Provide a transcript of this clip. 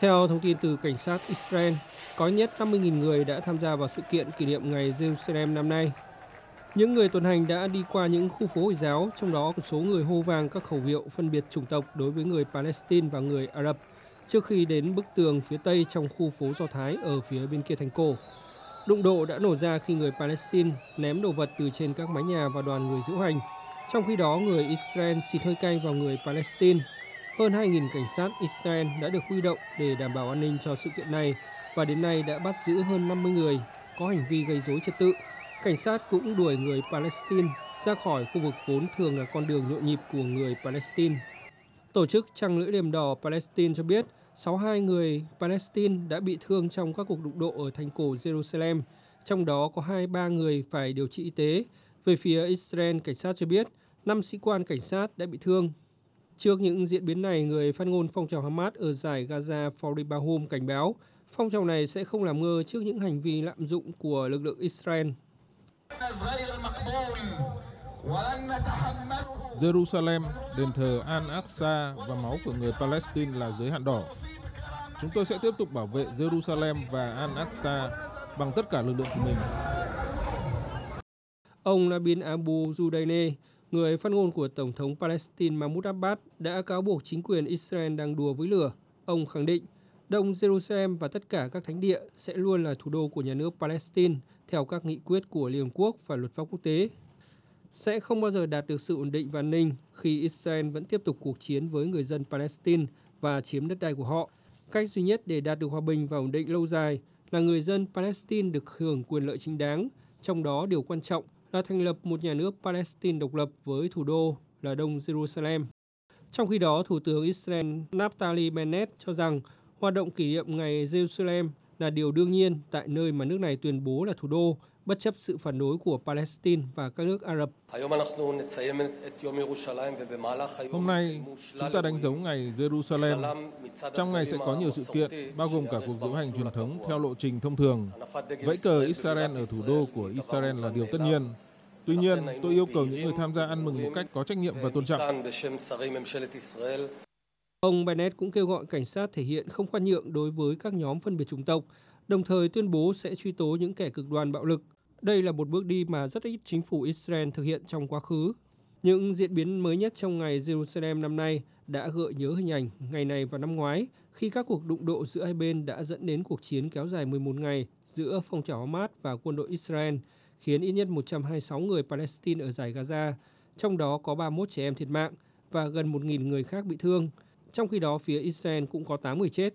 Theo thông tin từ cảnh sát Israel, có ít nhất 50.000 người đã tham gia vào sự kiện kỷ niệm ngày Jerusalem năm nay. Những người tuần hành đã đi qua những khu phố Hồi giáo, trong đó một số người hô vang các khẩu hiệu phân biệt chủng tộc đối với người Palestine và người Ả Rập trước khi đến bức tường phía tây trong khu phố Do Thái ở phía bên kia thành cổ. Đụng độ đã nổ ra khi người Palestine ném đồ vật từ trên các mái nhà vào đoàn người diễu hành. Trong khi đó, người Israel xịt hơi cay vào người Palestine. Hơn 2.000 cảnh sát Israel đã được huy động để đảm bảo an ninh cho sự kiện này và đến nay đã bắt giữ hơn 50 người có hành vi gây rối trật tự. Cảnh sát cũng đuổi người Palestine ra khỏi khu vực vốn thường là con đường nhộn nhịp của người Palestine. Tổ chức Trăng lưỡi liềm đỏ Palestine cho biết 62 người Palestine đã bị thương trong các cuộc đụng độ ở thành cổ Jerusalem, trong đó có 23 người phải điều trị y tế. Về phía Israel, cảnh sát cho biết 5 sĩ quan cảnh sát đã bị thương. Trước những diễn biến này, người phát ngôn phong trào Hamas ở giải Gaza Fawri Bahum cảnh báo phong trào này sẽ không làm ngơ trước những hành vi lạm dụng của lực lượng Israel. Jerusalem, đền thờ Al-Aqsa và máu của người Palestine là giới hạn đỏ. Chúng tôi sẽ tiếp tục bảo vệ Jerusalem và Al-Aqsa bằng tất cả lực lượng của mình. Ông Nabil Abu Zudaine, người phát ngôn của Tổng thống Palestine Mahmoud Abbas đã cáo buộc chính quyền Israel đang đùa với lửa. Ông khẳng định Đông Jerusalem và tất cả các thánh địa sẽ luôn là thủ đô của nhà nước Palestine theo các nghị quyết của Liên Hợp Quốc và luật pháp quốc tế. Sẽ không bao giờ đạt được sự ổn định và an ninh khi Israel vẫn tiếp tục cuộc chiến với người dân Palestine và chiếm đất đai của họ. Cách duy nhất để đạt được hòa bình và ổn định lâu dài là người dân Palestine được hưởng quyền lợi chính đáng, trong đó điều quan trọng là thành lập một nhà nước Palestine độc lập với thủ đô là Đông Jerusalem. Trong khi đó, Thủ tướng Israel Naftali Bennett cho rằng hoạt động kỷ niệm ngày Jerusalem là điều đương nhiên tại nơi mà nước này tuyên bố là thủ đô, bất chấp sự phản đối của Palestine và các nước Ả Rập. Hôm nay, chúng ta đánh dấu ngày Jerusalem. Trong ngày sẽ có nhiều sự kiện, bao gồm cả cuộc diễu hành truyền thống theo lộ trình thông thường. Vẫy cờ Israel ở thủ đô của Israel là điều tất nhiên. Tuy nhiên, tôi yêu cầu những người tham gia ăn mừng một cách có trách nhiệm và tôn trọng. Ông Bennett cũng kêu gọi cảnh sát thể hiện không khoan nhượng đối với các nhóm phân biệt chủng tộc, đồng thời tuyên bố sẽ truy tố những kẻ cực đoan bạo lực. Đây là một bước đi mà rất ít chính phủ Israel thực hiện trong quá khứ. Những diễn biến mới nhất trong ngày Jerusalem năm nay đã gợi nhớ hình ảnh ngày này và năm ngoái khi các cuộc đụng độ giữa hai bên đã dẫn đến cuộc chiến kéo dài 11 ngày giữa phong trào Hamas và quân đội Israel, khiến ít nhất 126 người Palestine ở giải Gaza, trong đó có 31 trẻ em thiệt mạng và gần 1.000 người khác bị thương. Trong khi đó, phía Israel cũng có 8 người chết.